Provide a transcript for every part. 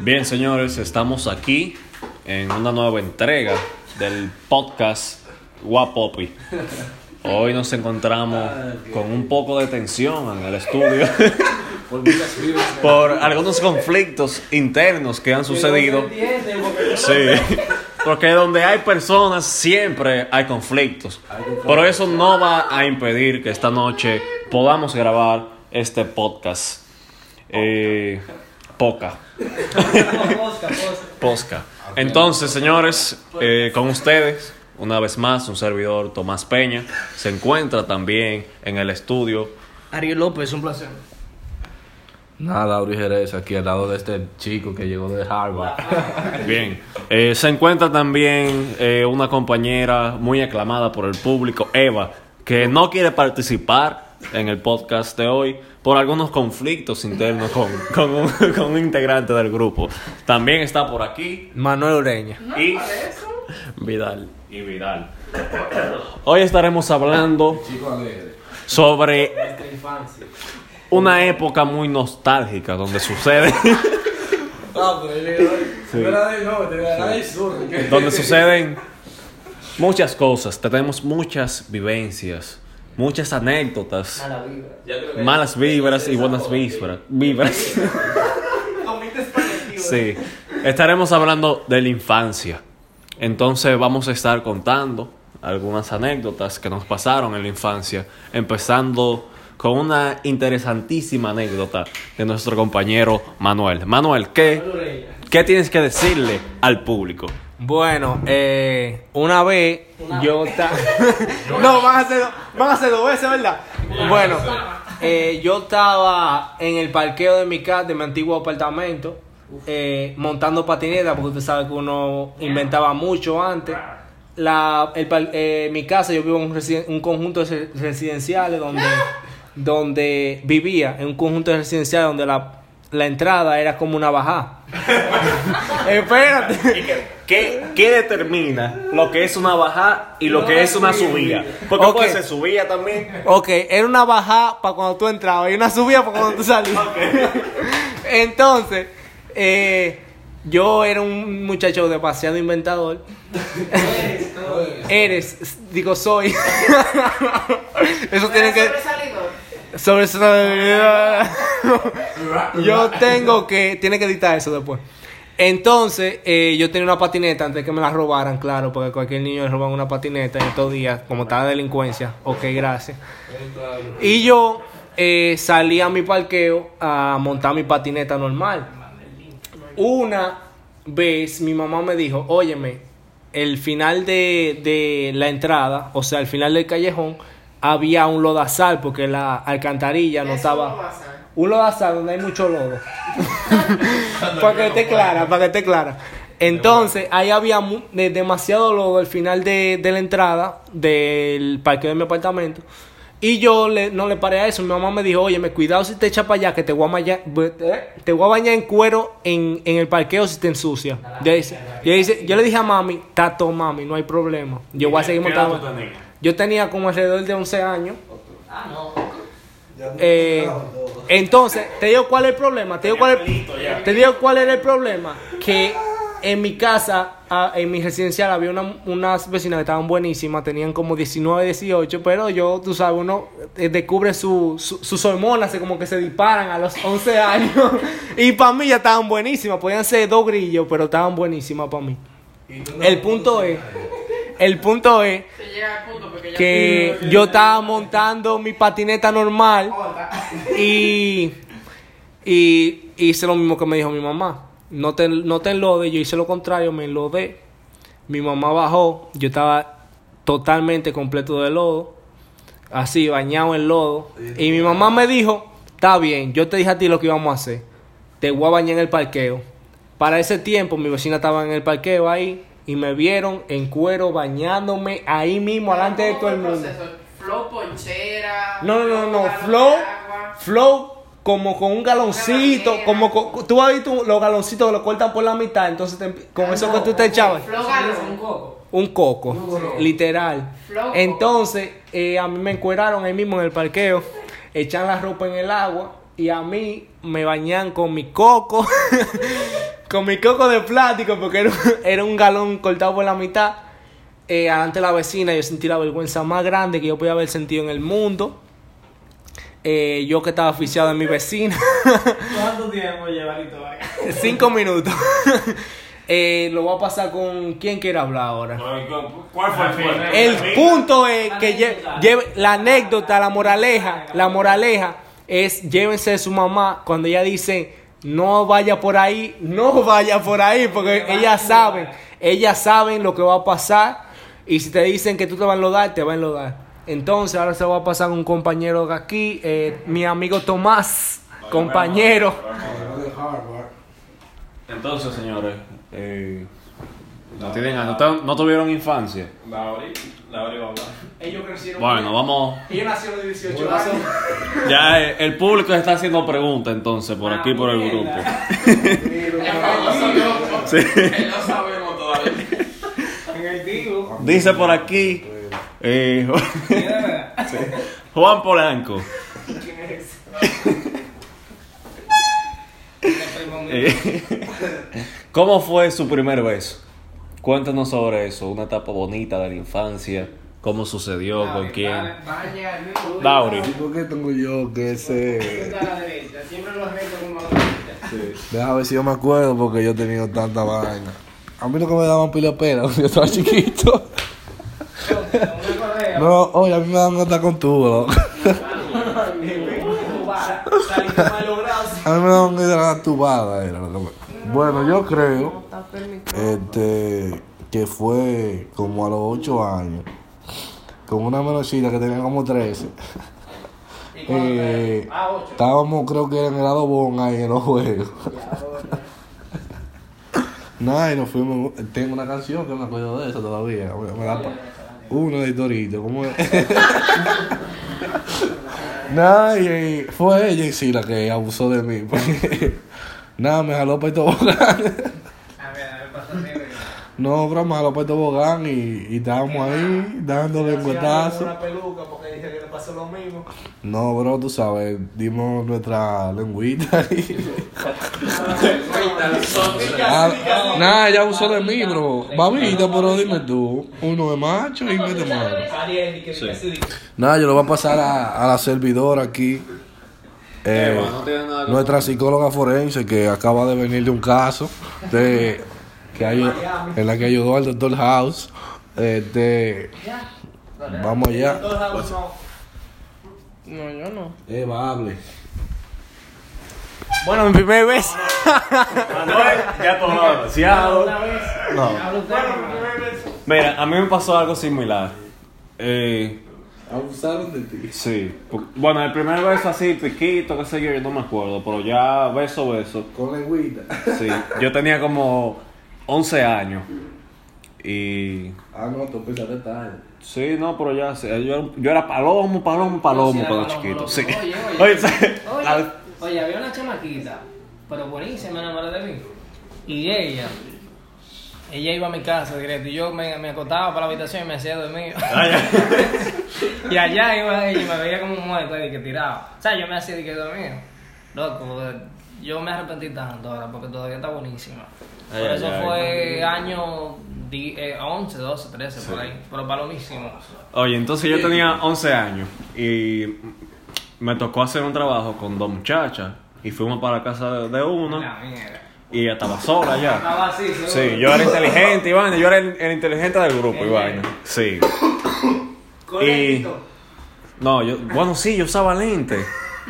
Bien, señores, estamos aquí en una nueva entrega del podcast Guapopi. Hoy nos encontramos con un poco de tensión en el estudio por algunos conflictos internos que han sucedido. Sí, porque donde hay personas siempre hay conflictos. Pero eso no va a impedir que esta noche podamos grabar este podcast. Eh, poca. Posca. Entonces, señores, eh, con ustedes, una vez más, un servidor Tomás Peña se encuentra también en el estudio. Ariel López, un placer. Nada, Auri Jerez, aquí al lado de este chico que llegó de Harvard. Bien, eh, se encuentra también eh, una compañera muy aclamada por el público, Eva, que no quiere participar en el podcast de hoy por algunos conflictos internos con, con un, con un integrante del grupo. También está por aquí Manuel Ureña. y Vidal. Y Vidal. Hoy estaremos hablando sobre una época muy nostálgica donde sucede. Donde suceden muchas cosas, tenemos muchas vivencias, muchas anécdotas, malas vibras y buenas vibras. vibras. Sí, estaremos hablando de la infancia. Entonces vamos a estar contando algunas anécdotas que nos pasaron en la infancia, empezando con una interesantísima anécdota de nuestro compañero Manuel. Manuel, ¿qué, qué tienes que decirle al público? Bueno, eh, una vez yo estaba... no, van a, ser, van a ser dos veces, ¿verdad? Bueno, eh, yo estaba en el parqueo de mi casa, de mi antiguo apartamento, eh, montando patineta, porque usted sabe que uno inventaba mucho antes. La, el, eh, mi casa, yo vivo en un, residen- un conjunto de resi- residenciales donde, donde vivía, en un conjunto de residenciales donde la, la entrada era como una bajada. Espérate. ¿Qué, ¿Qué determina lo que es una bajada y lo que es una subida? Porque Ok. puede ser subida también. Ok, era una bajada para cuando tú entrabas y una subida para cuando tú salías. Entonces, eh, yo era un muchacho demasiado inventador. Eres, digo, soy. Eso tiene que. Sobre Yo tengo que. Tiene que editar eso después. Entonces, eh, yo tenía una patineta antes de que me la robaran, claro, porque cualquier niño le roban una patineta en estos días, como está la delincuencia. Ok, gracias. Y yo eh, salí a mi parqueo a montar mi patineta normal. Una vez mi mamá me dijo, óyeme, el final de, de la entrada, o sea, el final del callejón, había un lodazal porque la alcantarilla no estaba... Un lodazal donde hay mucho lodo. para que esté clara, para que esté clara. Entonces, ahí había demasiado lodo al final de, de la entrada del parqueo de mi apartamento. Y yo le- no le paré a eso. Mi mamá me dijo, oye, me cuidado si te echas para allá, que te voy a, bañar, te voy a bañar en cuero en, en el parqueo si te ensucia. Yo, dice- yo, dice- yo le dije a mami, tato mami, no hay problema. Yo voy a seguir ¿Qué edad montando. Yo tenía como alrededor de 11 años. Eh, entonces, te digo cuál es el problema. Te digo cuál, es- te digo cuál era el problema. Que en mi casa, ah, en mi residencial, había una- unas vecinas que estaban buenísimas. Tenían como 19, 18. Pero yo, tú sabes, uno eh, descubre su, su- sus hormonas, se como que se disparan a los 11 años. y para mí ya estaban buenísimas. Podían ser dos grillos, pero estaban buenísimas para mí. El punto es. El punto es que yo estaba montando mi patineta normal y, y hice lo mismo que me dijo mi mamá. No te, no te enlodes, yo hice lo contrario, me enlodé. Mi mamá bajó, yo estaba totalmente completo de lodo, así, bañado en lodo. Y mi mamá me dijo, está bien, yo te dije a ti lo que íbamos a hacer. Te voy a bañar en el parqueo. Para ese tiempo mi vecina estaba en el parqueo ahí y me vieron en cuero bañándome ahí mismo, delante de todo el mundo. Flow ponchera. No, no, no, no, flow, flow como con un galoncito, como con- tú has visto los galoncitos que lo cortan por la mitad, entonces te- con eso que tú te echabas. Flow galón. Un coco, literal. Entonces, eh, a mí me encueraron ahí mismo en el parqueo, echan la ropa en el agua y a mí me bañan con mi coco, con mi coco de plástico, porque era, un- era un galón cortado por la mitad. Eh, de la vecina, yo sentí la vergüenza más grande que yo podía haber sentido en el mundo. Eh, yo que estaba oficiado de mi vecina. ¿Cuánto tiempo lleva? Cinco minutos. Eh, lo voy a pasar con quién quiere hablar ahora. ¿Cuál fue el? El punto es que lle- lleve- la anécdota, la moraleja, la moraleja es llévense de su mamá cuando ella dice no vaya por ahí, no vaya por ahí, porque ellas saben, ellas saben lo que va a pasar y si te dicen que tú te vas a enlodar, te va a enlodar. Entonces ahora se va a pasar un compañero de aquí, eh, mi amigo Tomás, compañero. Entonces, señores, eh, no, tienen, no, tu- no tuvieron infancia. Lauri, Lauri va a hablar. Ellos crecieron. Bueno, vamos. Ellos nacieron de 18 años. Ya eh, el público está haciendo preguntas entonces por aquí por el grupo. Sí. No sabemos todavía. Negativo. Dice por aquí eh, Juan Polanco. Eh, ¿Cómo fue su primer beso? Cuéntanos sobre eso, una etapa bonita de la infancia, cómo sucedió, con quién. Lauri. ¿Y por qué tengo yo que ese.? Está a la derecha. Siempre los retos como a la derecha. Déjame ver si yo me acuerdo porque yo he tenido tanta vaina. A mí lo que me daban pila pena cuando yo estaba chiquito. Una. No, oye, a mí me dan hasta con tubo, loco. A mí me daban la tubada, era lo que me- Bueno, yo creo este, que fue como a los 8 años, con una menorcita que tenía como 13. Eh, Ah, estábamos, creo que en el lado bon ahí en los juegos. Nada, y nos fuimos. Tengo una canción que me acuerdo de eso todavía. Me, me da pa- uno de Torito, ¿cómo es? Nada, y, y fue ella en sí la que abusó de mí. Nada, me jaló para el tobogán. A ver, a ver, pásate. No, jaló para el tobogán y, y estábamos ahí dándole encuetazo. Una peluca porque dije que le pasó lo mismo. No, bro, tú sabes, dimos nuestra lengüita y... Ah, Nada, ella abusó de mí, bro. Babita, pero dime tú, uno es macho y mete mano. Así. Nada, yo lo voy a pasar a, a la servidora aquí. Eh, nuestra psicóloga forense que acaba de venir de un caso de, que ayu- en la que ayudó al doctor House. Este, vamos allá. No, yo no. Eva, hable. Bueno, mi primer beso. Manuel, ya tú hablas demasiado. No. Mira, a mí me pasó algo similar. Eh, Abusaron de ti. sí. Bueno, el primer beso así, piquito, qué sé yo, yo no me acuerdo, pero ya beso, beso. Con lengüita. Sí, yo tenía como 11 años. Y. Ah, no, tú pensaste tarde. Sí, no, pero ya, sí, yo, era- yo era palomo, palomo, palomo Sí, cuando palomo, chiquito. Sí. Oye, oye. Oye. Oye, había una chamaquita, pero buenísima, me enamoré de mí. Y ella, ella iba a mi casa directo y yo me, me acostaba para la habitación y me hacía dormir. y allá iba ella y me veía como un muerto y que tirado. O sea, yo me hacía de que dormía. Loco, yo me arrepentí tanto ahora porque todavía está buenísima. Por Ay, eso ay, ay. fue año di- eh, 11, 12, 13, por ahí. Pero palomísimo. Oye, entonces yo tenía 11 años y me tocó hacer un trabajo con dos muchachas y fuimos para la casa de mierda. y ella estaba sola ya. Estaba así, seguro. Sí, yo era inteligente, Iván, yo era el, el inteligente del grupo, Iván. Sí. Y no, yo, bueno, sí, yo usaba lente.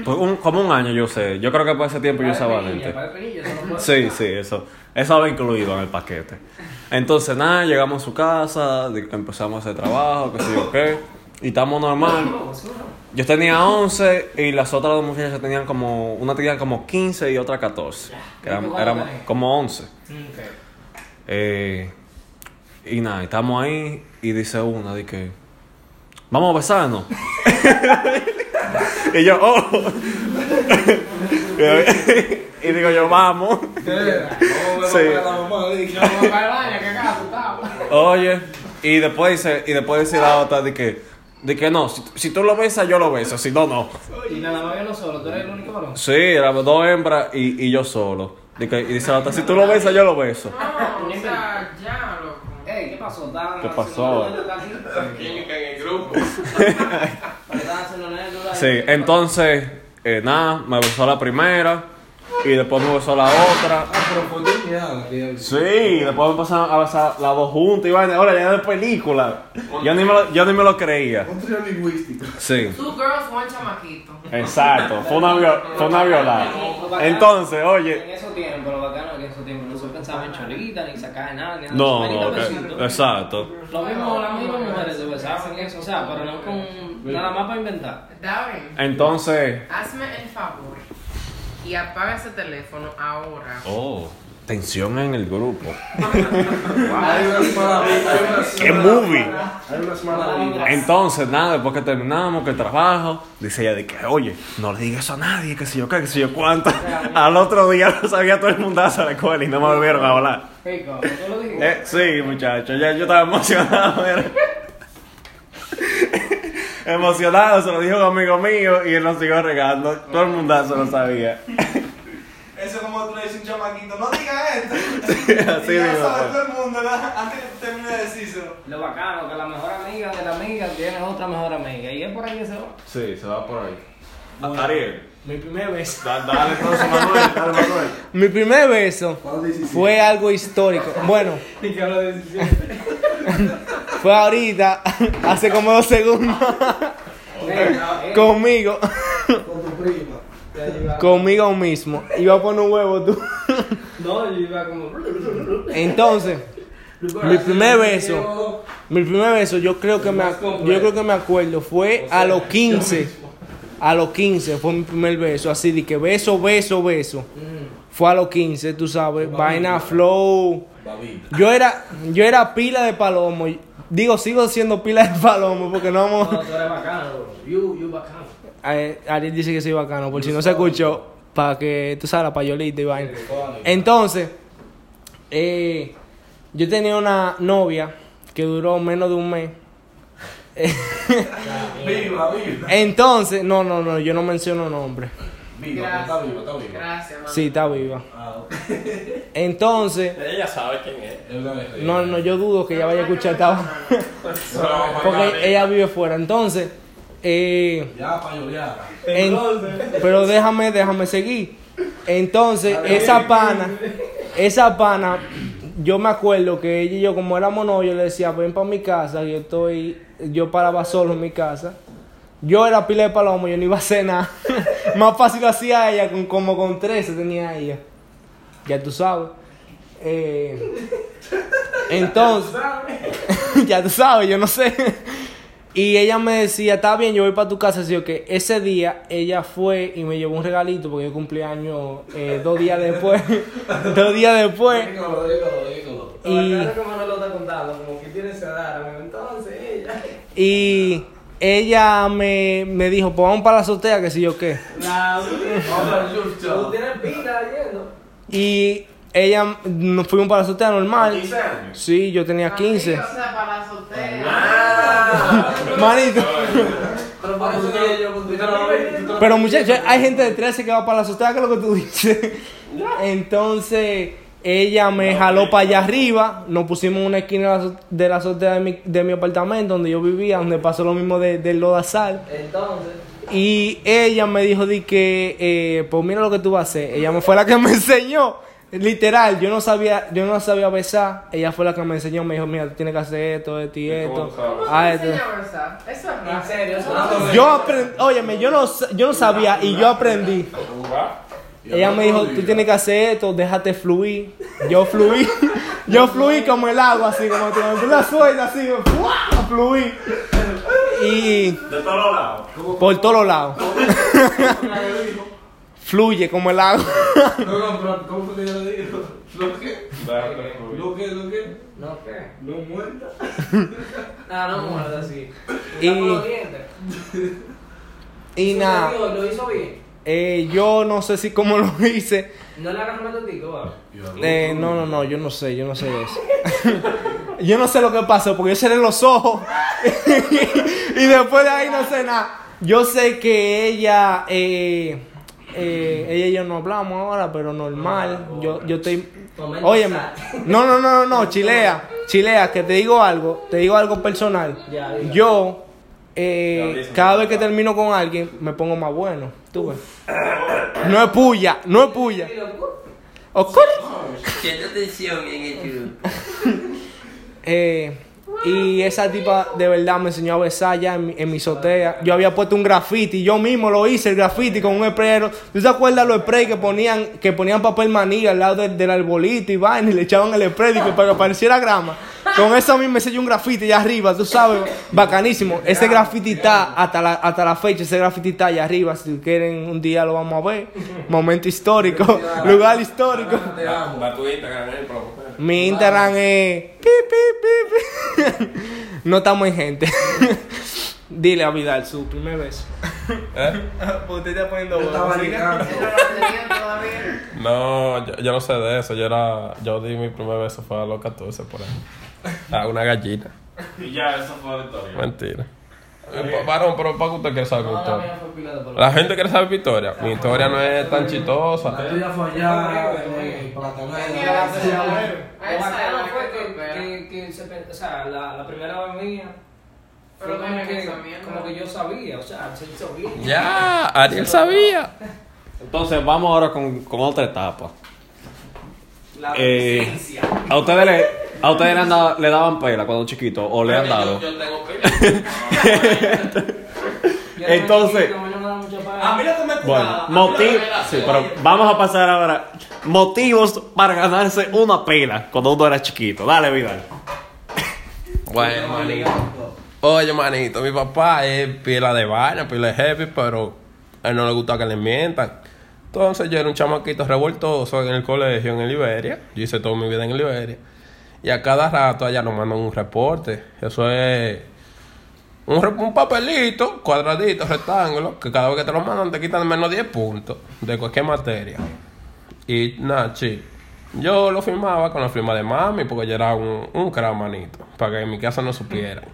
Por un- como un año yo sé. Yo creo que por ese tiempo yo usaba Para el lente. pinilla, para el pinilla, eso no puede Sí, sí, eso. Eso va incluido en el paquete. Entonces, nada, llegamos a su casa, empezamos a hacer trabajo, qué sé yo qué. Y estamos normal. Yo tenía 11 y las otras dos muchachas tenían como. Una tenía como 15 y otra 14. Que eran, como 11. Ok. Eh, y nada, estamos ahí y dice una, de que. Vamos a besarnos. y yo, oh. y digo yo, vamos. Sí. Oye, y después dice, y después dice la otra de que De que no, si, si tú lo besas, yo lo beso, si no, no. Y nada más yo no solo, tú eres el único varón. Sí, éramos dos hembras y, y yo solo. De que- y dice la otra, si tú lo besas, yo lo beso. No, o sea, ya, loco. Ey, ¿qué pasó? ¿Estaban ¿Qué pasó? en el grupo. ¿Estaban haciendo negro ahí? Sí, entonces, eh, nada, me besó la primera y después me besó la otra. Ah, pero fue genial. que- Sí, después me pasaron a besar las dos juntas y vaina. Ahora ya de película. Yo ni me lo, yo ni me lo creía. Un trío lingüístico. Sí, Two girls, one chamaquito. exacto. Fue una, vio- fue una violada. Entonces, En oye. esos tiempos, lo bacano es que en esos tiempos no se pensaba en chorita, ni sacar de nada, ni nada. No, no, que- exacto. Lo mismo, las mismas mujeres se besaban en eso, o sea, pero no con nada más para inventar. Entonces. Hazme el favor y apaga ese teléfono ahora. Oh, tensión en el grupo. Hay unas maravillas. ¡Qué movie! Hay unas maravillas. Entonces, nada, después que terminamos, que el trabajo, dice ella de que, oye, no le digas eso a nadie, que si yo qué, que si yo cuánto. Al otro día lo sabía todo el mundazo de la escuela y no me volvieron a hablar. Eh, sí, muchachos, ya yo estaba emocionado. mira. Emocionado, se lo dijo un amigo mío y él nos siguió regando. Todo el mundazo lo sabía. Eso es como tú le dices a un chamaquito, no digas esto. Así y ya sabe todo el mundo, ¿verdad? Antes que tú termines de decírselo. Lo bacano, que la mejor amiga de la amiga tiene otra mejor amiga. Y es por ahí que se va. Sí, se va por ahí. Ariel, Mi primer beso. da- dale entonces Manuel, dale Manuel. Mi primer beso fue algo histórico. Bueno, fue ahorita, hace como dos segundos, conmigo, Con tu prima. conmigo mismo. Iba a poner un huevo tú. No, yo iba como. Entonces, mi primer beso, mi primer beso, yo creo que me, yo creo que me acuerdo, fue a los 15. A los 15 fue mi primer beso, así de que beso, beso, beso. Fue a los 15, tú sabes, vaina flow. Yo era, yo era pila de palomo. Digo, sigo siendo pila de palomo porque no vamos. No, tú eres bacano, you, you bacano. Eh, Ariel dice que soy bacano, por si no se escuchó, para que tú sabes la payolita y vaina. Entonces, eh, yo tenía una novia que duró menos de un mes. Viva, viva. Entonces, no, no, no, yo no menciono nombres. Viva, está viva, está viva. Gracias, mamá. Sí, está viva. Ah, ok. Entonces, Ella sabe quién es. No, no, yo dudo que ella vaya a escuchar esta porque ella vive fuera. Entonces, eh, Ya, payoleada. En- pero déjame, déjame seguir. Entonces, esa pana, esa pana, yo me acuerdo que ella y yo, como éramos novios, yo le decía, ven para mi casa, yo estoy, yo paraba solo en mi casa. Yo era pila de palomo, yo no iba a hacer nada. Más fácil lo hacía ella, con, como con 13 tenía ella. Ya tú sabes. Eh, entonces, ya tú sabes, yo no sé. Y ella me decía, está bien, yo voy para tu casa. Así que ese día ella fue y me llevó un regalito porque yo cumplí años eh, dos días después. dos días después. Dígalo, dígalo, dígalo. Y, Lo bacano es que Manuel lo está contando, como que tiene esa edad, amigo. entonces ella. y ella me, me dijo, pues vamos para la azotea, que si yo qué. Y ella, nos fuimos para la azotea normal. 15 años. Sí, yo tenía 15. O sea, para la soltera. Ah. Manito. Pero muchachos, hay gente de 13 que va para la azotea, que es lo que tú dices. Entonces, ella me jaló para allá arriba, nos pusimos en una esquina de la azo- de la azotea de mi, de mi apartamento, donde yo vivía, donde pasó lo mismo de, del lodazal. Entonces. Y ella me dijo de que, eh, pues mira lo que tú vas a hacer. Ella me fue la que me enseñó. Literal, yo no sabía, yo no sabía besar. Ella fue la que me enseñó, me dijo, mira, tú tienes que hacer esto, esto y esto. Ah, esto. Besar. Eso es En serio, eso no Yo aprendí, óyeme, yo no, yo no sabía y yo aprendí. Ella me dijo, tú tienes que hacer esto, déjate fluir. Yo fluí, yo fluí como el agua, así como tú tú la sueltas, así, ¡fua! fluí. Y De todos lados. por todos lados. Fluye como el agua. No, no, pero ¿cómo fue que yo le digo? ¿Lo qué? ¿Lo qué? ¿Lo qué? No, ¿qué? ¿Lo muerta? Ah, no muerda así. Y- Y. Nada, Lo hizo bien. Eh, yo no sé si cómo lo hice. No le hagas. Eh, no, no, no, yo no sé, yo no sé eso. yo no sé lo que pasó, porque yo cerré los ojos. y después de ahí no sé nada. Yo sé que ella, eh, eh, ella y yo no hablamos ahora, pero normal. Yo, yo estoy. Óyeme. No, no, no, no, no, Chilea. Chilea, que te digo algo, te digo algo personal. Yo, eh, cada vez que termino con alguien, me pongo más bueno. Tú ves. No es puya, no es puya. Oscuro. Siento tensión en el grupo. Eh, y esa tipa de verdad me enseñó a besar ya en mi, en mi azotea. Yo había puesto un graffiti, yo mismo lo hice, el graffiti con un sprayero. ¿Tú te acuerdas los sprays que ponían, que ponían papel maní al lado del, del arbolito y vaina y le echaban el spray para que pareciera grama? Con eso a mí me enseñó un graffiti allá arriba, tú sabes, bacanísimo. Ese graffiti está hasta la, hasta la fecha, ese graffiti está allá arriba. Si quieren, un día lo vamos a ver. Momento histórico, lugar histórico. Va tu Instagram, eh. Mi Instagram es. pi, pi, pi, pi. No estamos en gente. Dile a Vidal su primer beso. ¿Eh? Porque usted está poniendo. No, yo, yo no sé de eso. Yo era. Yo di mi primer beso fue a los 14 por ahí. A una gallina. Y ya, eso fue la historia. Mentira. Eh, pa- Varón, pero ¿para qué usted quiere saber mi historia? La gente quiere saber mi historia. Mi historia no es tan chistosa. La tuya fue allá, eh, fue que, se o sea, la, primera vez mía Pero como dime que, como que yo sabía, o sea, se hizo bien. Ya, Ariel sabía. Entonces vamos ahora con, con otra etapa. La Eh. ¿A ustedes le, a ustedes le, han dado- le daban pela cuando chiquitos o le han dado? Yo, yo tengo era Entonces- chiquito, a mí lo que me Bueno, motivos. Sí, pero vamos a pasar ahora. Motivos para ganarse una pela cuando uno era chiquito. Dale, Vidal. Bueno, manito. Oye, manito, mi papá es pila de vaina, pila de heavy, pero a él no le gusta que le mientan. Entonces yo era un chamaquito revoltoso en el colegio, en Liberia. Yo hice toda mi vida en Liberia. Y a cada rato allá nos mandan un reporte. Eso es un, un papelito, cuadradito, rectángulo, que cada vez que te lo mandan te quitan menos 10 puntos de cualquier materia. Y nada, chi. Yo lo firmaba con la firma de mami porque yo era un, un manito. Para que en mi casa no supieran.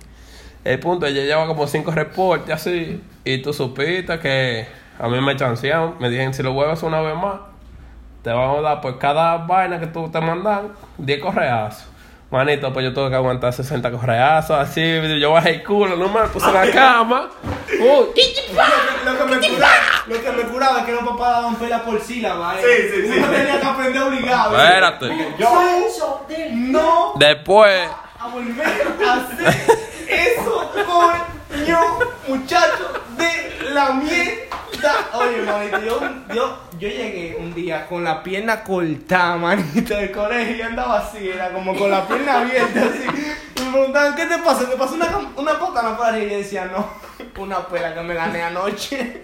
El punto es que yo llevaba como cinco reportes así. Y tú supiste que a mí me chancearon. Me dijeron, si lo vuelves una vez más, te vamos a dar por cada vaina que tú te mandan 10 correazos. Manito, pues yo tuve que aguantar 60 correazos, así, yo bajé el culo, no me puse la cama. Uy, Lo que me curaba, lo que me curaba es que los papás daban pela por sílaba. eh. Sí, sí, sí. Uno tenía que aprender obligado. espérate. Yo no Después, a volver a hacer eso, coño, muchacho de la mierda. Oye, manito, yo, yo, yo llegué un día con la pierna cortada, manito, del colegio y andaba así, era como con la pierna abierta, así. Y me preguntaban, ¿qué te pasa? ¿Te pasó una, una pota en la pared? Y yo decía, no, una pela que me gané anoche.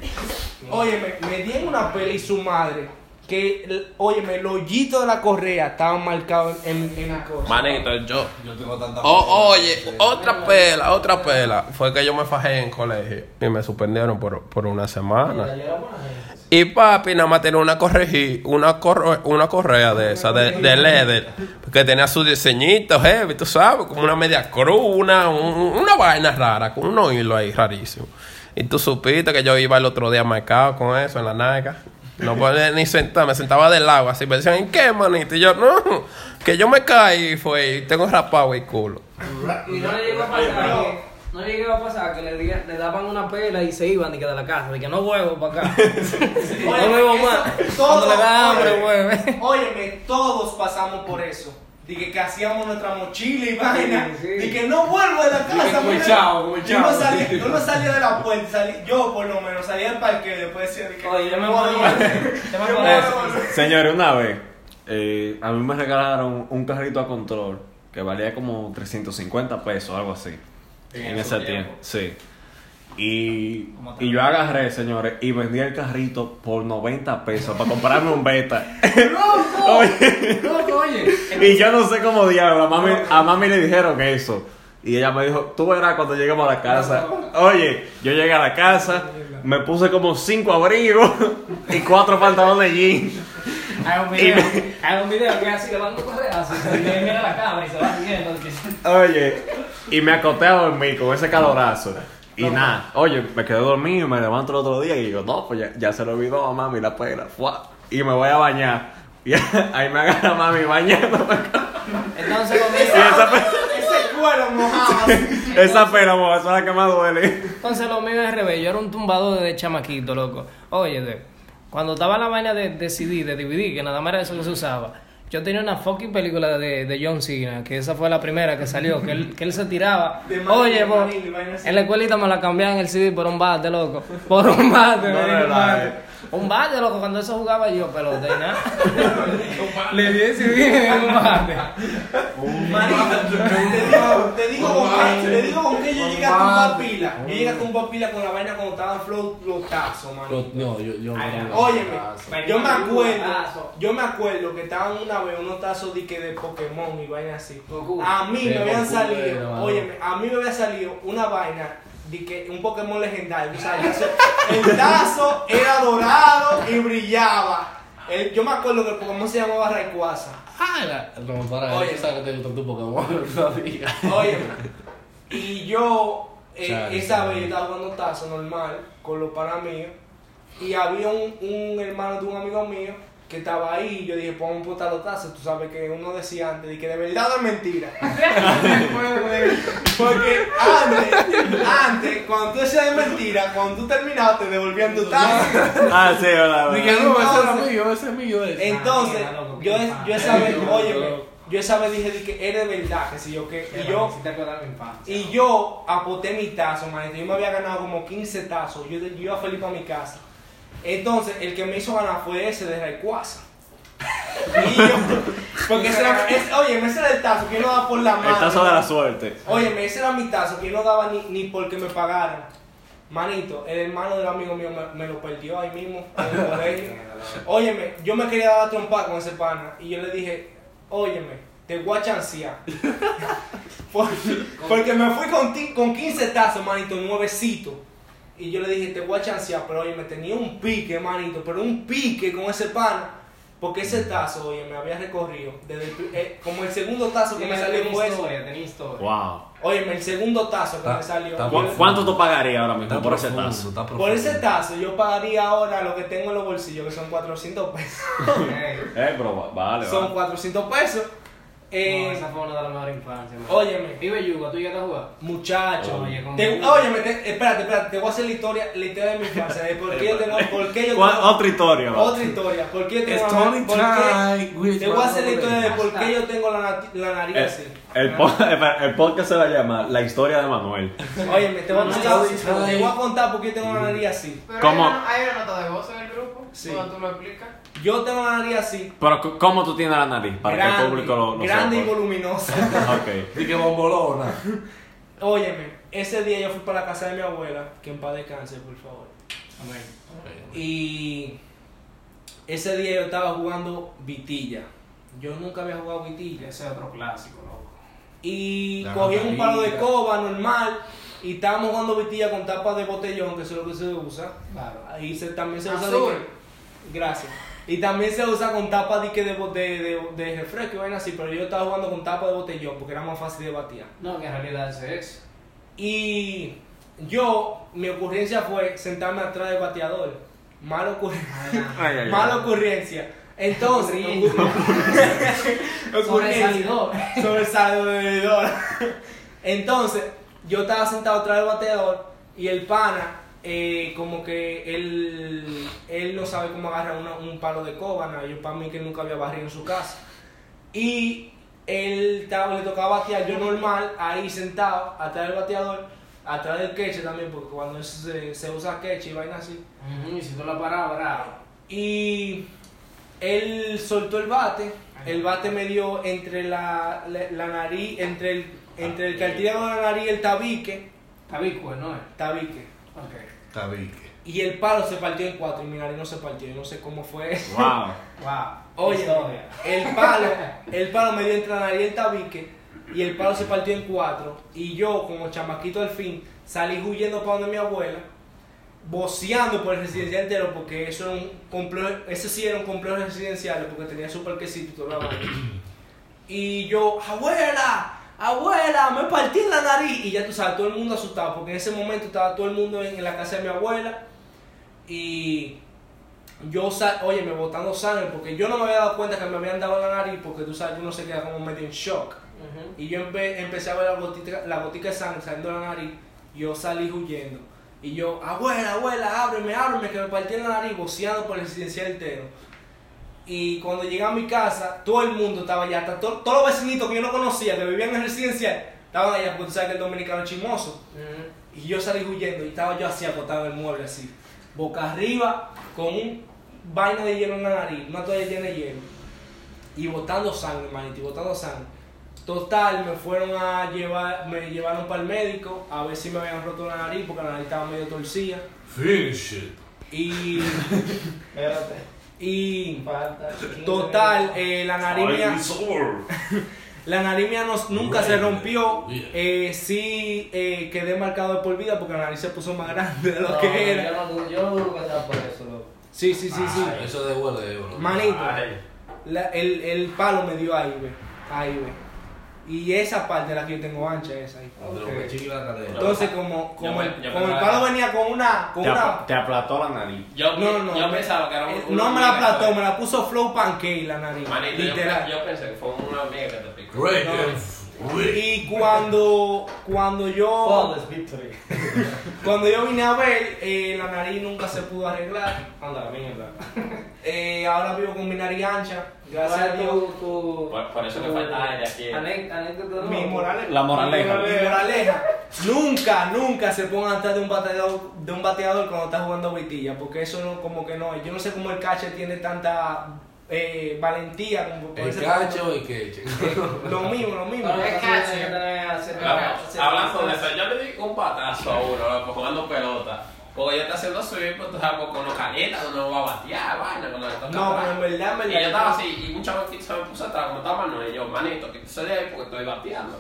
Oye, me, me dieron una pela y su madre. Que, óyeme, el hoyito de la correa estaba marcado en, en mi cosa. manito, yo. Yo tengo tanta Oh, oye, otra pela, otra pela. Fue que yo me fajé en colegio y me suspendieron por, por una semana. Y papi nada más tenía una, corregi- una, corre- una correa de esa, de, de leather, que tenía su diseñito heavy, tú sabes, como una media cruz, una, un- una vaina rara, con unos hilos ahí rarísimos. Y tú supiste que yo iba el otro día marcado con eso en la naga. No podía ni sentar, me sentaba del agua así. Me decían, ¿en qué, manito? Y yo, no, que yo me caí y fue, y tengo rapado el culo. Y no le llegó a pasar que, no le llegó a pasar que le, le daban una pela y se iban y que de la casa, de que no vuelvo para acá. no vuelvo más. Todo, Cuando le da hambre, oye, vuelve. Óyeme, todos pasamos por eso. Dije que hacíamos nuestra mochila y vaina. sí. Dije que no vuelvo de la casa. chavo, como el Yo no salía, yo no salía de la puerta. salí- yo, por lo menos, salía del parque y después decía de que. Oye, yo me voy a. Señores, una vez eh, a mí me regalaron un carrito a control que valía como 350 pesos, algo así. En, ese tiempo, sí. Y, y yo agarré, señores, y vendí el carrito por 90 pesos para comprarme un beta. Oye, Loco, oye. y yo no sé cómo diablo, a mami, a mami le dijeron eso. Y ella me dijo, tú verás cuando lleguemos a la casa. Oye, yo llegué a la casa, me puse como cinco abrigos y cuatro pantalones de jean. Hay un video, hay un video que así que van a correr así, se mira la cámara y se va siguiendo. Oye, y me acosté a dormir con ese calorazo. Y nada, oye, me quedé dormido y me levanto el otro día y digo, no, pues ya, ya se lo olvidó a mami la. Fuá. Y me voy a bañar. Y ahí me agarra mami bañándome. Entonces conmigo, esa, pe- Ese cuero mojado. esa pena, mo, esa es la que más duele. entonces lo mío es revés. Yo era un tumbador de chamaquito, loco. Oye, de- cuando estaba la vaina de, de CD, de DVD, que nada más era eso que se usaba. Yo tenía una fucking película de, de John Cena, que esa fue la primera que salió, que él, que él se tiraba. Oye, de po, en la escuelita me la cambiaban el CD por un bate, loco. Por un bate, No me dijo, relajes. Un bate, loco, cuando eso jugaba yo pelota y nada. Le di CD en un bate. Manito, te digo, te digo con qué, te digo con qué yo llegué a tumbar pila. Yo llegué a tumbar pila con la vaina cuando estaban flow flotazo, mano. No, yo, yo Óyeme, yo me acuerdo, yo me acuerdo que estaban una vez unos tazos de, que de Pokémon y vaina así. A mí me habían salido, óyeme, a mí me había salido una vaina de que un Pokémon legendario, o sea, el tazo- el tazo era dorado y brillaba. El- yo me acuerdo que el Pokémon se llamaba Rayquaza. Ah, no, para, Oye. Oye. sabes que te gusta tu Pokémon todavía. Óyeme, y yo eh, Chale, esa chale. vez yo estaba jugando tazo normal con los panas míos y había un, un hermano de un amigo mío que estaba ahí y yo dije, botar los tazos. Tú sabes que uno decía antes de que de verdad es mentira. Porque antes, antes, cuando tú decías de mentira, cuando tú terminabas te devolvían tu tazo. Ah, sí, verdad. Dije, no, ese era Entonces- mío, ese es mío. ese. Entonces, loco, yo, yo esa vez, óyeme, yo esa vez dije de que era de verdad, que si yo que, y yo. Y yo apoté mi tazo, manito. Yo me había ganado como 15 tazos. Yo, yo iba feliz para mi casa. Entonces, el que me hizo ganar fue ese de Rayquaza. Y yo, porque ese era, ese- oye, ese era el tazo que yo no daba por la mano. El tazo de la suerte. Oye, ese era mi tazo que yo no daba ni, ni porque me pagaran. Manito, el hermano del amigo mío me, me lo perdió ahí mismo en el colegio. Óyeme, yo me quería dar a trompar con ese pana y yo le dije, óyeme, te voy a chancear. Por- porque me fui con, ti- con 15 tazos, manito, nuevecito. Y yo le dije, te voy a chancear, pero oye, me tenía un pique, manito, pero un pique con ese pana. Porque ese tazo, oye, me había recorrido. Desde el eh, como el segundo tazo que me salió tenía fue ese. historia, tenía historia. Wow. Óyeme, el segundo tazo que me salió. está yo ¿Cu- le- ¿Cuánto tú pagarías ahora mismo por ese tazo? por ese tazo yo pagaría ahora lo que tengo en los bolsillos, que son 400 pesos. Eh, pero va- vale, son vale. 400 pesos. Eh, no, esa fue una de las mejores infancias. óyeme, Vive Yuga, ¿tú llegaste a jugar? muchacho. Oye, ¿cómo? te- óyeme, te- espérate, espérate, te voy a hacer la historia, la historia de mi infancia, de por qué yo tengo, por qué yo ¿Cuál- tengo, Otra historia, otra historia, por qué yo tengo It's la- te voy a hacer la historia de por qué yo tengo la, la nariz El, así. El, po- el podcast se va a llamar La historia de Manuel. Óyeme, te voy a Una contar, te time. voy a contar por qué tengo la nariz así. Pero ¿Cómo? Hay, una, una nota de voz en el grupo. Sí. Cuando tú lo explicas. Yo tengo la nariz así, Pero, ¿cómo tú tienes la nariz? Para que el público lo, lo grande y voluminosa. Ok. Dije bombolona. Óyeme, ese día yo fui para la casa de mi abuela, que en paz descanse, por favor. Amén. Y ese día yo estaba jugando vitilla. Yo nunca había jugado vitilla. Ese es otro clásico, loco. Y La cogí un palo de coba normal y estábamos jugando vitilla con tapas de botellón, que eso es lo que se usa. Claro. Ahí se, también se usa. Azul. que- gracias. Y también se usa con tapas de, de, de, de, refresco y vaina así, pero yo estaba jugando con tapas de botellón porque era más fácil de batir. No, que en realidad es. Y yo, mi ocurrencia fue sentarme atrás del bateador. Mala ocurrencia. Mala ocurrencia. Entonces, Sobresalidor. Sobresalidor. Entonces, yo estaba sentado atrás del bateador y el pana, eh, como que él, él no sabe cómo agarrar una- un palo de coba, nada. Yo para mí que nunca había barrido en su casa. Y él estaba, le tocaba batear yo normal, ahí sentado, atrás del bateador, atrás del queche también, porque cuando se, se usa queche y vaina así. Y si la paras, bravo. Y él soltó el bate, el bate me dio entre la, la, la nariz, entre el, entre el cartílago de la nariz y el tabique, Tabicue, ¿no es? tabique. Ok. Tabique. Y el palo se partió en cuatro y mi nariz no se partió, yo no sé cómo fue eso. Wow. Wow. Oye, Historia. el palo, el palo me dio entre la nariz y el tabique y el palo se partió en cuatro y yo como chamaquito al fin salí huyendo para donde mi abuela. Boceando por el residencial entero porque eso era un complejo, ese sí era un complejo residencial porque tenía su parquecito y toda la vaina. Y yo, abuela, abuela, me partí en la nariz. Y ya tú sabes, todo el mundo asustado porque en ese momento estaba todo el mundo en, en la casa de mi abuela. Y yo, oye, me botando sangre porque yo no me había dado cuenta que me habían dado la nariz porque tú sabes, uno se queda como medio en shock. Y yo empe- empecé a ver la gotica, la gotica de sangre saliendo de la nariz. Yo salí huyendo. Y yo, abuela, abuela, ábreme, ábreme, que me partí en la nariz, boceando por el residencial entero. Y cuando llegué a mi casa, todo el mundo estaba allá, hasta to- todos los vecinitos que yo no conocía, que vivían en el residencial, estaban allá, porque tú sabes que el dominicano es chismoso. Y yo salí huyendo y estaba yo así acostado en el mueble, así, boca arriba, con un vaina de hielo en la nariz, una toalla llena de hielo. Y botando sangre, manito, y botando sangre. Total, me fueron a llevar, me llevaron para el médico a ver si me habían roto la nariz, porque la nariz estaba medio torcida. Finish it. Y, Espérate. y Falta 15 total, eh, la nariz mía, la nariz mía no- nunca se rompió. Eh, sí eh, quedé marcado de por vida porque la nariz se puso más grande de lo No, que era. Yo no dudo, yo no dudo que sea por eso, loco. Sí, sí, sí, sí. Eso de huele, bro. Manito, la- el, el palo me dio ahí, ve. Ahí, ve. Y esa parte la que yo tengo ancha, esa ahí. Entonces, como, como, el, como el palo venía con una. Con Te, una apl- te aplató la nariz. Yo, no, no, yo pensaba que era un, eh, una No me la aplató, me la puso flow pancake la nariz. Manito, literal. yo pensé que fue una hormiga que te picó. Y cuando, cuando yo. Cuando yo vine a ver, eh, la nariz nunca se pudo arreglar. Anda, la mierda. Eh, ahora vivo con mi nariz ancha. Gracias a ¿Cuál es Dios. tu, tu, Por- por eso tu le falta aire aquí. Anécdota? Mi moraleja. La moraleja. Mi moraleja. nunca, nunca se pongan atrás de un bateador, de un bateador cuando está jugando vitilla, porque eso no, como que no. Yo no sé cómo el catcher tiene tanta eh, valentía como por El cacho o el queche. Lo mismo, lo mismo. Que Cacho. que Hablando de eso, yo le di un patazo a uno, loco, jugando pelota. Porque yo estaba haciendo swing, pues tú sabes, con los calienta, uno va a batear, vaina, cuando le toca No, pero en verdad, en verdad. Y yo estaba así, y un chamaquito se me puso atrás, como estaba Manuel, y yo, manito, que te de ahí porque estoy bateando.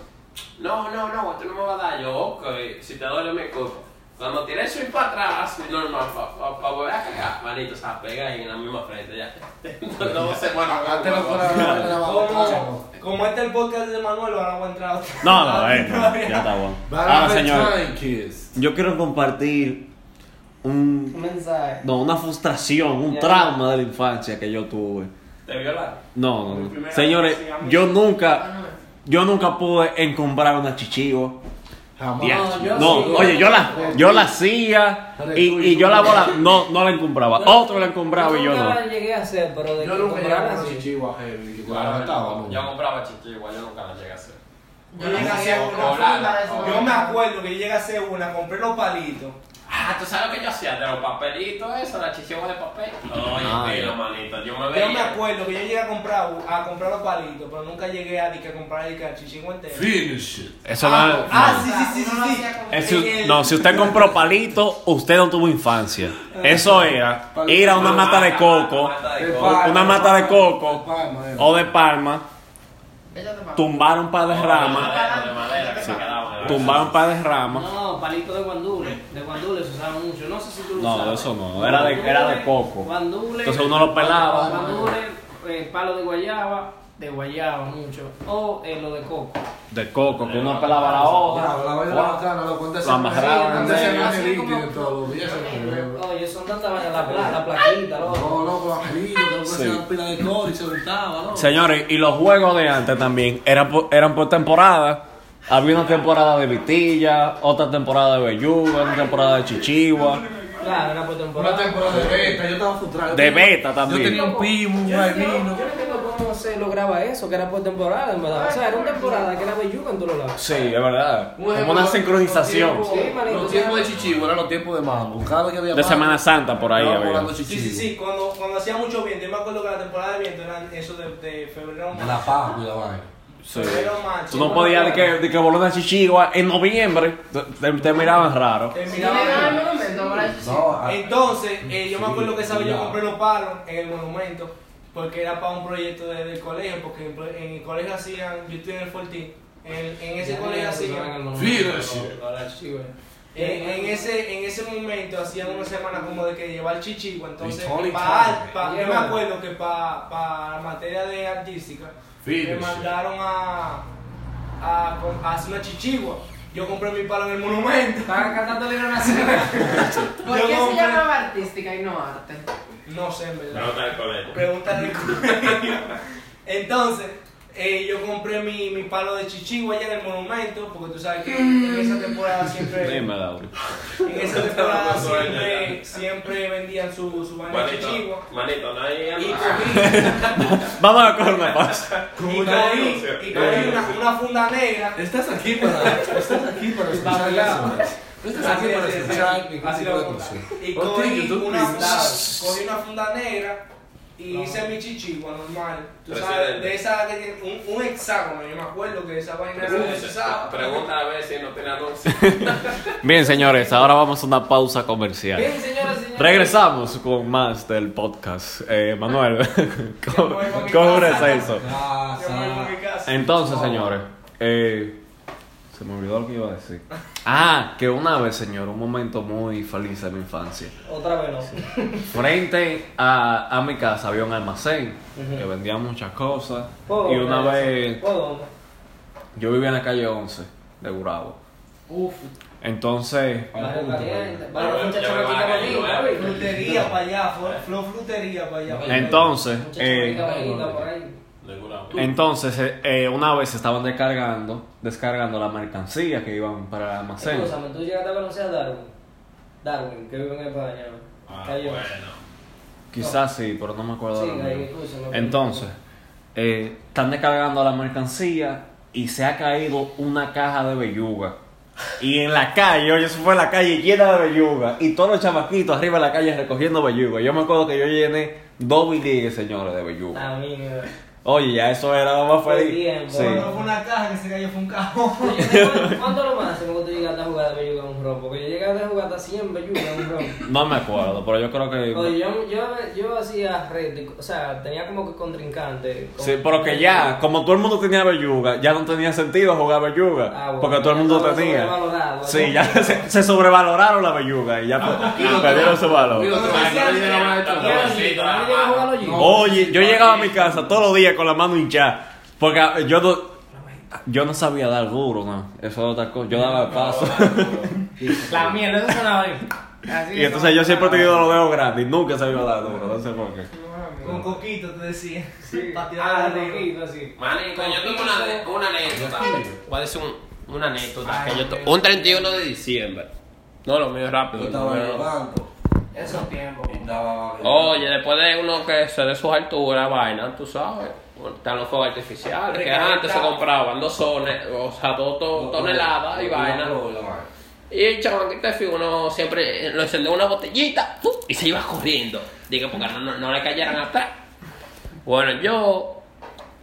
No, no, no, tú no me vas a dar. Yo, ok, si te duele mi culpa. Cuando tiré el swing para atrás, normal, para pa, pa volver a cagar, manito, se pega ahí en la misma frente, ya. no sé, bueno, Como, como este es el podcast de Manuel, ahora voy a entrar otro. No, no, eh, no, ya está bueno. Ahora, señor, yo quiero compartir un, Un mensaje. no, una frustración, un trauma de la infancia que yo tuve. ¿Te violaron? No, no, Señores, yo nunca, yo nunca pude encontrar una chichigua. Jamás. Yo No, sí. oye, yo la, yo la hacía y, y yo la bola no, no la encontraba. Otro la encontraba y yo no. la llegué a hacer, pero de Yo que nunca llegué a una sí. chichigua heavy. mataba, yo, ¿no? yo compraba chichigua, yo nunca la llegué a hacer. Yo le hacía una Hola, funda de eso. Yo me acuerdo que yo llegué a hacer una, compré los palitos. Ah, ¿tú sabes lo que yo hacía? De los papelitos, eso, la chichigua de papel. Oye, Ah, pero, ya. manito, yo me veía. Yo me acuerdo que yo llegué a comprar, a comprar los palitos, pero nunca llegué a, di que a comprar el chichigua entero. Finish it. Eso no, Ah, ah, sí, sí, sí, sí, sí. no, si usted compró palito, usted no tuvo infancia. Eso era ir a una mata de coco, De coco. palma, una mata de coco o de palma, tumbar un par de De ramas, madera, de madera, que se quedaban. En la tumbar un par de ramas. No, palito de guandule. De guandule se usaba mucho. No sé si tú lo No, usabas. eso no, era de- era de coco. Guandule. Entonces uno lo pelaba. Guandule, eh, palo de guayaba. De guayaba mucho. O eh, lo de coco. De coco, que uno pelaba la hoja. la vaina bacana, lo cuenta Lo amarraban. Antes se me como- líquido y todo. y eso no- Oye, son tantas vainas. La, pla- la plaquita, loco. No, loco, angelito, que no Sí. hacían pila de cor y se untaba, ¿no? Señores, y los juegos de antes también eran por, eran por temporada. Había una temporada de vitilla, otra temporada de belluga, una temporada de chichigua. Claro, era por temporada. Una temporada de beta, yo estaba frustrado. De beta también. Yo tenía un pimo, un Yo no entiendo- vainino. yo no entiendo cómo se lograba eso, que era por temporada, en verdad. O sea, era una temporada que era belluga en todos lados. Sí, es verdad. Como una los sincronización. tiempos- Sí, manito, Los tiempos de chichivo eran los tiempos de mambo. Cada que había De Semana Santa por ahí había. Sí, sí, sí, cuando, cuando hacía mucho viento, yo me acuerdo que la temporada de viento eran eso de, de febrero a De la paz vaina. Sí. Marzo. Tú no podías de que, de que volar una chichigua en noviembre. Te, te- miraban raro. Te miraban-. No, ah, Entonces, eh, yo me acuerdo que esa vez yo compré los palos en el monumento porque era para un proyecto de- del colegio, porque en, el colegio hacían, yo estoy en el Fortín, en, en ese colegio hacían. Sí. En, en ese, en ese momento hacían una semana como de que llevar chichigua, entonces Victoria pa, Chávez. pa- yo me acuerdo que para la materia de artística me mandaron a, a, a hacer una chichigua. Yo compré mi palo en el monumento. Estaba cantando himno nacional. ¿Por qué se llamaba artística y no arte? No sé, en verdad. Nota del colegio. Pregúntale al colegio. Entonces, eh, yo compré mi, mi palo de chichigua allá en el monumento, porque tú sabes que en esa temporada siempre. En esa temporada siempre, siempre vendían su, su vaina de chichigua. manito, no hay Y cogí, Vamos a coger una pausa. y cogí, y cogí una, una funda negra. Estás aquí para, estás aquí para escuchar eso. Tú estás aquí para escuchar Así lo de pongo. canción. Y cogí una, cogí una funda negra y hice mi chichigua normal. Tú sabes, de esa que tiene un, un hexágono. Yo me acuerdo que esa vaina era usaba. Pregunta a ver si no tiene anuncio. Bien, señores, ahora vamos a una pausa comercial. Bien, señoras y señores. Regresamos con más del podcast. Eh, Manuel, voy a mi casa. Entonces, señores, eh, se me olvidó lo que iba a decir. Ah, que una vez, señor, un momento muy feliz de mi infancia. Otra vez no. Frente a, a mi casa había un almacén que vendía muchas cosas. ¿Por Y una vez yo vivía en la calle 11 de Gurabo. Uf, Entonces, frutería para allá, flow frutería para allá. entonces, eh, entonces eh, eh, una vez estaban descargando, descargando la mercancía que iban para el almacén. Escúchame, tú llegaste a conocer a Darwin. Darwin, que vive en España. Ah, bueno. Quizás sí, pero no me acuerdo Sí, ahí, escúchame. Entonces, eh, están descargando la mercancía y se ha caído una caja de belluga. Y en la calle, oye, eso fue en la calle llena de belluga. Y todos los chamaquitos arriba de la calle recogiendo belluga. Yo me acuerdo que yo llené dos biligues, señores, de belluga. A mí, mira. Oye, ya eso era más Fue feliz. bien, Sí. No fue una caja que se cayó, fue un cajón. ¿Cuánto- ¿Cuánto lo máximo que tú llegaste a jugar de belluga en un ron? Porque yo llegué a jugar hasta 100 belluga en un ron. No me acuerdo, pero yo creo que. Oye, yo, yo, yo hacía red, o sea, tenía como que contrincante. como- Sí, pero que ya, como todo el mundo tenía belluga, ya no tenía sentido jugar belluga. Ah, bueno, porque todo el mundo tenía. Sí, ya se, se sobrevaloraron la belluga y ya pues, perdieron su valor. Más. Oye, yo llegaba a mi casa todos los días con la mano hinchada. Porque yo no, yo no sabía dar duro, no. Eso es otra cosa. Yo daba paso. La mierda, eso sonaba bien. Así y entonces yo siempre he tenido los dedos grandes y nunca sabía dar duro. No sé por qué. Con coquito te decía. Sí, Pa' tirar ah, de poquito, así. Manito, yo tengo una, una anécdota. Voy a decir un- una anécdota. que yo to- un 31 de diciembre. No, lo mío es Yo rápido. estaba en el no. banco. Esos tiempos. y estaba- Oye, después de uno que se de sus alturas, vaina, tú sabes. Están los fuegos artificiales. Que antes se compraban dos zones, o sea, dos to- toneladas y vaina. Y el chamaquito de uno siempre lo encendió una botellita ¡pum! y se iba corriendo. Digo, porque no, no, no le cayeran atrás. Bueno, yo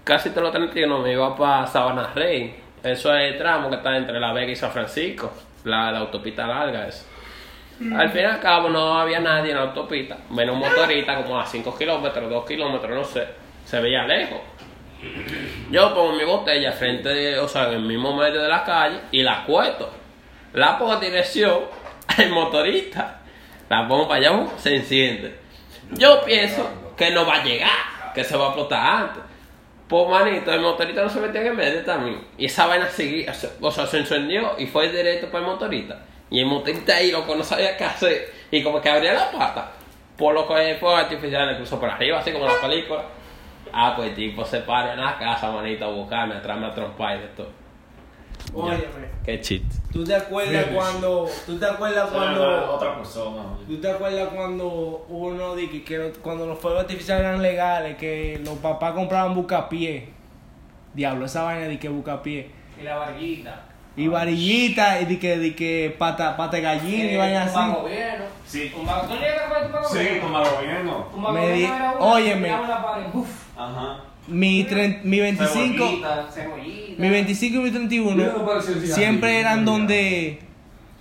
casi todos los 31 me iba para Sabana Rey. Eso es el tramo que está entre La Vega y San Francisco. La, la autopista larga es. Al fin y al cabo no había nadie en la autopista. Menos un motorista como a 5 kilómetros, 2 kilómetros, no sé. Se veía lejos. Yo pongo mi botella frente, o sea, en el mismo medio de la calle y la cuesto. La pongo a dirección al motorista. La pongo para allá, ¡um! se enciende. Yo pienso que no va a llegar, que se va a explotar antes. Pues manito, el motorista no se metió en el medio también. Y esa vaina seguía, o sea, se encendió y fue directo para el motorista. Y el motorista ahí, loco, no sabía qué hacer. Y como que abría la pata. Por lo que fue artificial, le por arriba, así como la película. Ah, pues el tipo se para en la casa, manito, a buscarme, a traerme a trompar y de todo. Óyeme. Qué chiste. ¿Tú te acuerdas cuando. ¿Tú te acuerdas cuando. Otra persona. ¿Tú te acuerdas cuando uno di que, que cuando los fuegos artificiales eran legales, que los papás compraban bucapié? Diablo, esa vaina de que bucapié. Y la varguita. Y varillita, y de que, de que pata, pata de gallina y vaina así. Un gobierno. Sí. ¿Tú llegas a tu vago? Sí, al gobierno. Óyeme. Ajá. Mi, tren- mi 25, Cebollita, cebollita. mi 25 y mi Mira, 31 no parece el cigarrillo. siempre eran donde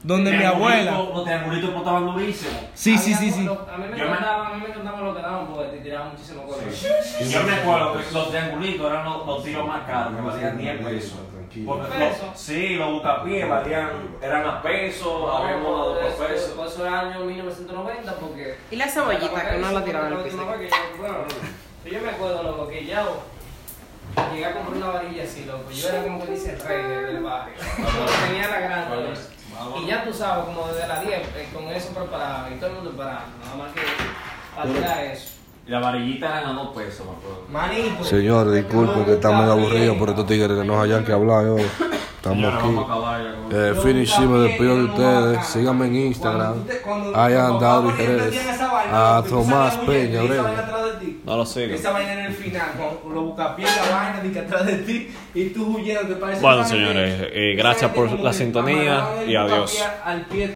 donde mi abuela. Los triangulitos botaban durísimo. Sí, sí, sí, sí. A mí me Yo me- encantaba, a mí me encantaba lo que daban porque te tiraban muchísimo colores. Yo me acuerdo que los triangulitos eran los, los tiros más caros, que valían 10 pesos. Porque ¿Pesos? los- sí, los bucapiés valían, eran a pesos, había uno de dos pesos. Por eso era año 1990 porque... Y la cebollita que no la tiraban al piso. Yo me acuerdo, loco, que ya llegué a comprar una varilla así, loco. Yo era como que dice el rey de- del barrio. Tenía la grande. Y ya tú sabes, como desde las 10, eh, con eso preparado y todo el mundo preparado. Nada más que para tirar eso. Y la varillita eran a dos pesos, me acuerdo. Manito. Señores, disculpen que estamos aburridos por estos tigres que nos hayan que hablar hoy. Estamos Señora, vamos a aquí. Eh, finish, me despido de ustedes. Síganme en Instagram. Hayan dado Jerez. A Tomás Peña, Aurelio. No lo sigo. Esa vaina en el final, con los bucapiés, la vaina de que atrás de ti y tú huyendo, te parece Bueno, señores, eh, gracias por la sintonía y adiós. bucapié al pie